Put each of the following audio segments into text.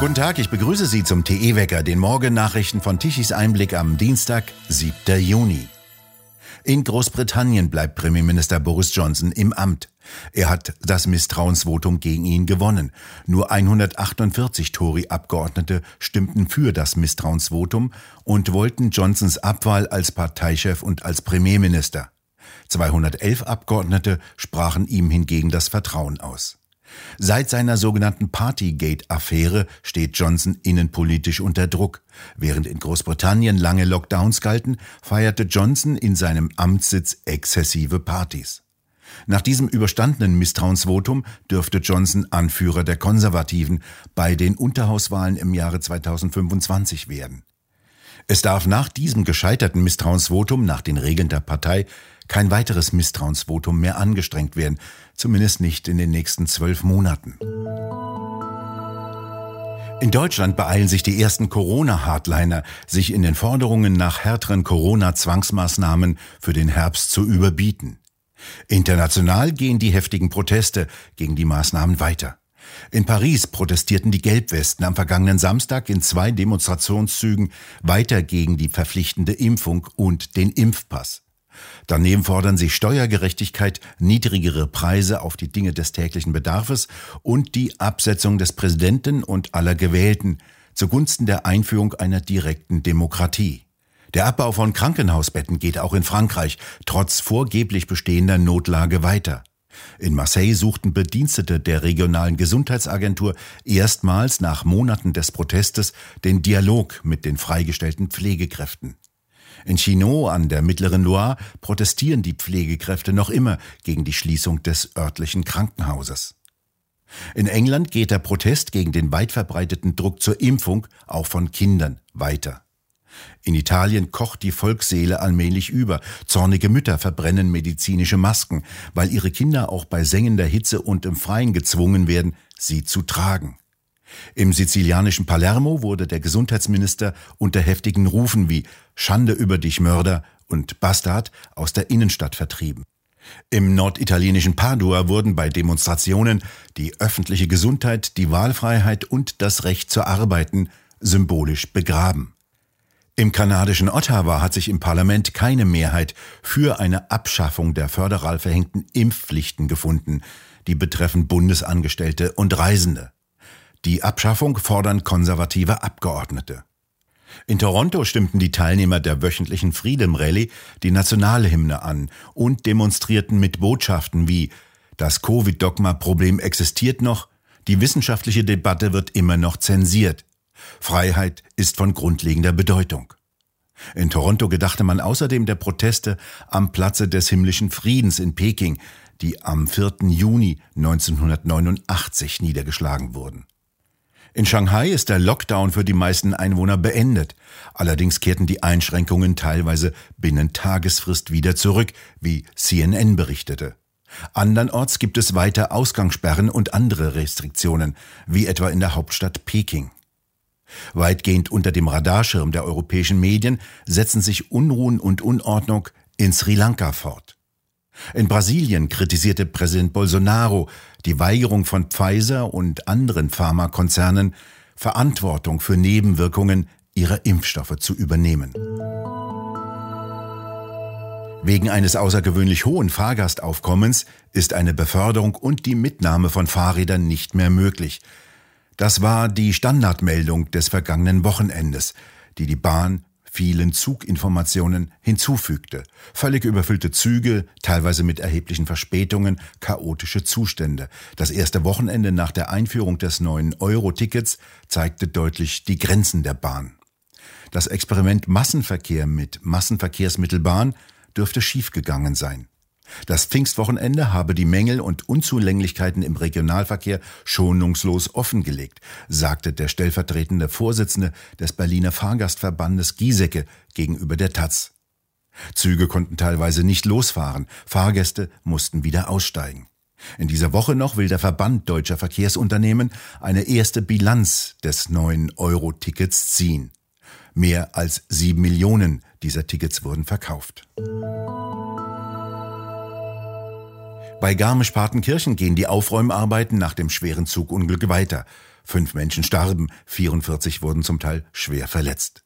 Guten Tag, ich begrüße Sie zum TE-Wecker, den Morgennachrichten von Tichys Einblick am Dienstag, 7. Juni. In Großbritannien bleibt Premierminister Boris Johnson im Amt. Er hat das Misstrauensvotum gegen ihn gewonnen. Nur 148 Tory-Abgeordnete stimmten für das Misstrauensvotum und wollten Johnsons Abwahl als Parteichef und als Premierminister. 211 Abgeordnete sprachen ihm hingegen das Vertrauen aus. Seit seiner sogenannten Partygate-Affäre steht Johnson innenpolitisch unter Druck. Während in Großbritannien lange Lockdowns galten, feierte Johnson in seinem Amtssitz exzessive Partys. Nach diesem überstandenen Misstrauensvotum dürfte Johnson Anführer der Konservativen bei den Unterhauswahlen im Jahre 2025 werden. Es darf nach diesem gescheiterten Misstrauensvotum nach den Regeln der Partei kein weiteres Misstrauensvotum mehr angestrengt werden, zumindest nicht in den nächsten zwölf Monaten. In Deutschland beeilen sich die ersten Corona-Hardliner, sich in den Forderungen nach härteren Corona-Zwangsmaßnahmen für den Herbst zu überbieten. International gehen die heftigen Proteste gegen die Maßnahmen weiter. In Paris protestierten die Gelbwesten am vergangenen Samstag in zwei Demonstrationszügen weiter gegen die verpflichtende Impfung und den Impfpass. Daneben fordern sie Steuergerechtigkeit, niedrigere Preise auf die Dinge des täglichen Bedarfes und die Absetzung des Präsidenten und aller Gewählten zugunsten der Einführung einer direkten Demokratie. Der Abbau von Krankenhausbetten geht auch in Frankreich trotz vorgeblich bestehender Notlage weiter. In Marseille suchten Bedienstete der regionalen Gesundheitsagentur erstmals nach Monaten des Protestes den Dialog mit den freigestellten Pflegekräften. In Chinon an der mittleren Loire protestieren die Pflegekräfte noch immer gegen die Schließung des örtlichen Krankenhauses. In England geht der Protest gegen den weit verbreiteten Druck zur Impfung auch von Kindern weiter. In Italien kocht die Volksseele allmählich über. Zornige Mütter verbrennen medizinische Masken, weil ihre Kinder auch bei sengender Hitze und im Freien gezwungen werden, sie zu tragen. Im sizilianischen Palermo wurde der Gesundheitsminister unter heftigen Rufen wie Schande über dich Mörder und Bastard aus der Innenstadt vertrieben. Im norditalienischen Padua wurden bei Demonstrationen die öffentliche Gesundheit, die Wahlfreiheit und das Recht zu arbeiten symbolisch begraben. Im kanadischen Ottawa hat sich im Parlament keine Mehrheit für eine Abschaffung der föderal verhängten Impfpflichten gefunden, die betreffen Bundesangestellte und Reisende. Die Abschaffung fordern konservative Abgeordnete. In Toronto stimmten die Teilnehmer der wöchentlichen Freedom Rally die Nationalhymne an und demonstrierten mit Botschaften wie Das Covid-Dogma-Problem existiert noch, die wissenschaftliche Debatte wird immer noch zensiert, Freiheit ist von grundlegender Bedeutung. In Toronto gedachte man außerdem der Proteste am Platze des himmlischen Friedens in Peking, die am 4. Juni 1989 niedergeschlagen wurden. In Shanghai ist der Lockdown für die meisten Einwohner beendet. Allerdings kehrten die Einschränkungen teilweise binnen Tagesfrist wieder zurück, wie CNN berichtete. Andernorts gibt es weiter Ausgangssperren und andere Restriktionen, wie etwa in der Hauptstadt Peking. Weitgehend unter dem Radarschirm der europäischen Medien setzen sich Unruhen und Unordnung in Sri Lanka fort. In Brasilien kritisierte Präsident Bolsonaro die Weigerung von Pfizer und anderen Pharmakonzernen, Verantwortung für Nebenwirkungen ihrer Impfstoffe zu übernehmen. Wegen eines außergewöhnlich hohen Fahrgastaufkommens ist eine Beförderung und die Mitnahme von Fahrrädern nicht mehr möglich. Das war die Standardmeldung des vergangenen Wochenendes, die die Bahn vielen Zuginformationen hinzufügte. Völlig überfüllte Züge, teilweise mit erheblichen Verspätungen, chaotische Zustände. Das erste Wochenende nach der Einführung des neuen Euro-Tickets zeigte deutlich die Grenzen der Bahn. Das Experiment Massenverkehr mit Massenverkehrsmittelbahn dürfte schiefgegangen sein. Das Pfingstwochenende habe die Mängel und Unzulänglichkeiten im Regionalverkehr schonungslos offengelegt, sagte der stellvertretende Vorsitzende des Berliner Fahrgastverbandes Giesecke gegenüber der Taz. Züge konnten teilweise nicht losfahren, Fahrgäste mussten wieder aussteigen. In dieser Woche noch will der Verband deutscher Verkehrsunternehmen eine erste Bilanz des neuen Euro-Tickets ziehen. Mehr als sieben Millionen dieser Tickets wurden verkauft. Bei Garmisch-Partenkirchen gehen die Aufräumarbeiten nach dem schweren Zugunglück weiter. Fünf Menschen starben, 44 wurden zum Teil schwer verletzt.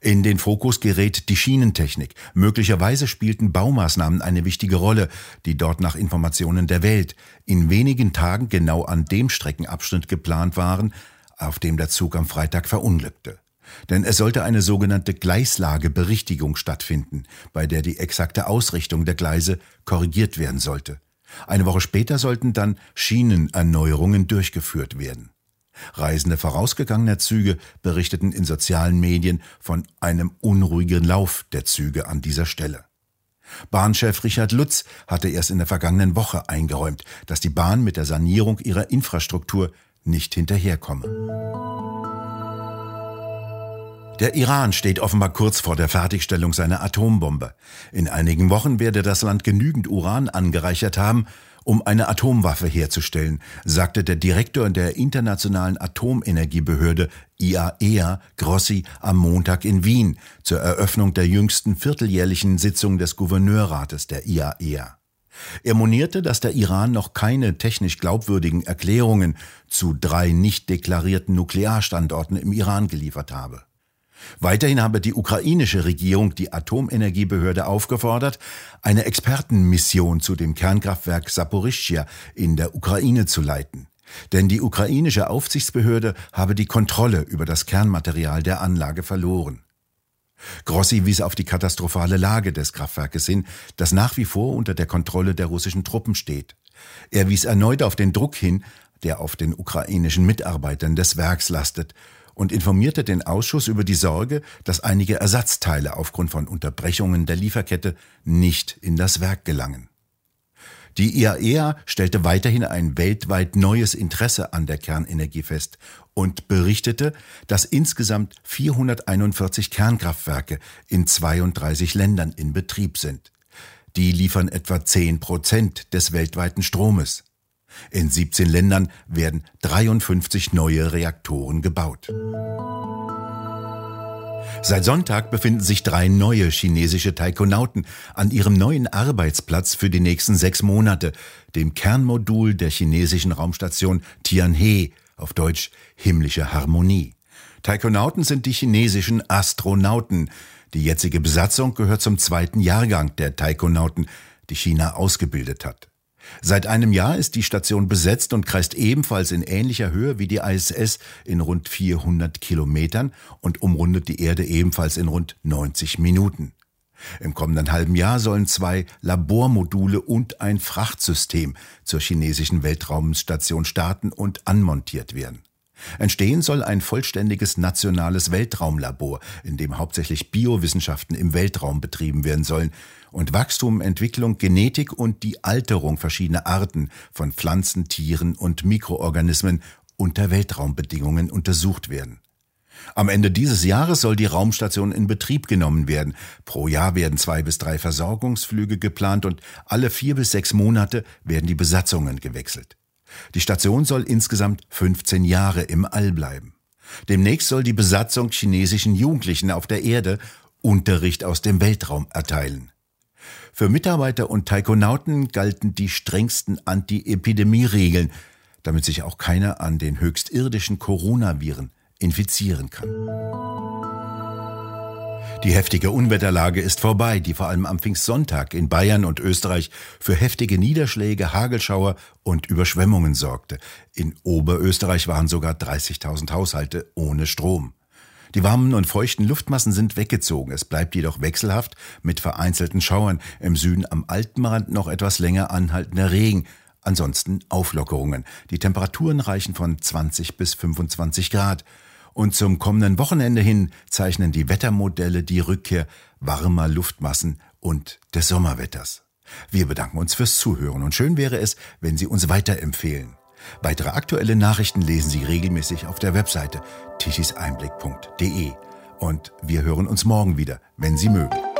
In den Fokus gerät die Schienentechnik. Möglicherweise spielten Baumaßnahmen eine wichtige Rolle, die dort nach Informationen der Welt in wenigen Tagen genau an dem Streckenabschnitt geplant waren, auf dem der Zug am Freitag verunglückte. Denn es sollte eine sogenannte Gleislageberichtigung stattfinden, bei der die exakte Ausrichtung der Gleise korrigiert werden sollte. Eine Woche später sollten dann Schienenerneuerungen durchgeführt werden. Reisende vorausgegangener Züge berichteten in sozialen Medien von einem unruhigen Lauf der Züge an dieser Stelle. Bahnchef Richard Lutz hatte erst in der vergangenen Woche eingeräumt, dass die Bahn mit der Sanierung ihrer Infrastruktur nicht hinterherkomme. Der Iran steht offenbar kurz vor der Fertigstellung seiner Atombombe. In einigen Wochen werde das Land genügend Uran angereichert haben, um eine Atomwaffe herzustellen, sagte der Direktor der Internationalen Atomenergiebehörde IAEA e Grossi am Montag in Wien zur Eröffnung der jüngsten vierteljährlichen Sitzung des Gouverneurrates der IAEA. E er monierte, dass der Iran noch keine technisch glaubwürdigen Erklärungen zu drei nicht deklarierten Nuklearstandorten im Iran geliefert habe. Weiterhin habe die ukrainische Regierung die Atomenergiebehörde aufgefordert, eine Expertenmission zu dem Kernkraftwerk Saporischschja in der Ukraine zu leiten. Denn die ukrainische Aufsichtsbehörde habe die Kontrolle über das Kernmaterial der Anlage verloren. Grossi wies auf die katastrophale Lage des Kraftwerkes hin, das nach wie vor unter der Kontrolle der russischen Truppen steht. Er wies erneut auf den Druck hin, der auf den ukrainischen Mitarbeitern des Werks lastet und informierte den Ausschuss über die Sorge, dass einige Ersatzteile aufgrund von Unterbrechungen der Lieferkette nicht in das Werk gelangen. Die IAEA e stellte weiterhin ein weltweit neues Interesse an der Kernenergie fest und berichtete, dass insgesamt 441 Kernkraftwerke in 32 Ländern in Betrieb sind. Die liefern etwa 10 Prozent des weltweiten Stromes. In 17 Ländern werden 53 neue Reaktoren gebaut. Seit Sonntag befinden sich drei neue chinesische Taikonauten an ihrem neuen Arbeitsplatz für die nächsten sechs Monate, dem Kernmodul der chinesischen Raumstation Tianhe, auf Deutsch himmlische Harmonie. Taikonauten sind die chinesischen Astronauten. Die jetzige Besatzung gehört zum zweiten Jahrgang der Taikonauten, die China ausgebildet hat. Seit einem Jahr ist die Station besetzt und kreist ebenfalls in ähnlicher Höhe wie die ISS in rund 400 Kilometern und umrundet die Erde ebenfalls in rund 90 Minuten. Im kommenden halben Jahr sollen zwei Labormodule und ein Frachtsystem zur chinesischen Weltraumstation starten und anmontiert werden. Entstehen soll ein vollständiges nationales Weltraumlabor, in dem hauptsächlich Biowissenschaften im Weltraum betrieben werden sollen und Wachstum, Entwicklung, Genetik und die Alterung verschiedener Arten von Pflanzen, Tieren und Mikroorganismen unter Weltraumbedingungen untersucht werden. Am Ende dieses Jahres soll die Raumstation in Betrieb genommen werden. Pro Jahr werden zwei bis drei Versorgungsflüge geplant und alle vier bis sechs Monate werden die Besatzungen gewechselt. Die Station soll insgesamt 15 Jahre im All bleiben. Demnächst soll die Besatzung chinesischen Jugendlichen auf der Erde Unterricht aus dem Weltraum erteilen. Für Mitarbeiter und Taikonauten galten die strengsten Anti-Epidemie-Regeln, damit sich auch keiner an den höchstirdischen Coronaviren infizieren kann. Die heftige Unwetterlage ist vorbei, die vor allem am Pfingstsonntag in Bayern und Österreich für heftige Niederschläge, Hagelschauer und Überschwemmungen sorgte. In Oberösterreich waren sogar 30.000 Haushalte ohne Strom. Die warmen und feuchten Luftmassen sind weggezogen. Es bleibt jedoch wechselhaft mit vereinzelten Schauern. Im Süden am Alpenrand noch etwas länger anhaltender Regen. Ansonsten Auflockerungen. Die Temperaturen reichen von 20 bis 25 Grad. Und zum kommenden Wochenende hin zeichnen die Wettermodelle die Rückkehr warmer Luftmassen und des Sommerwetters. Wir bedanken uns fürs Zuhören und schön wäre es, wenn Sie uns weiterempfehlen. Weitere aktuelle Nachrichten lesen Sie regelmäßig auf der Webseite tischiseinblick.de. Und wir hören uns morgen wieder, wenn Sie mögen.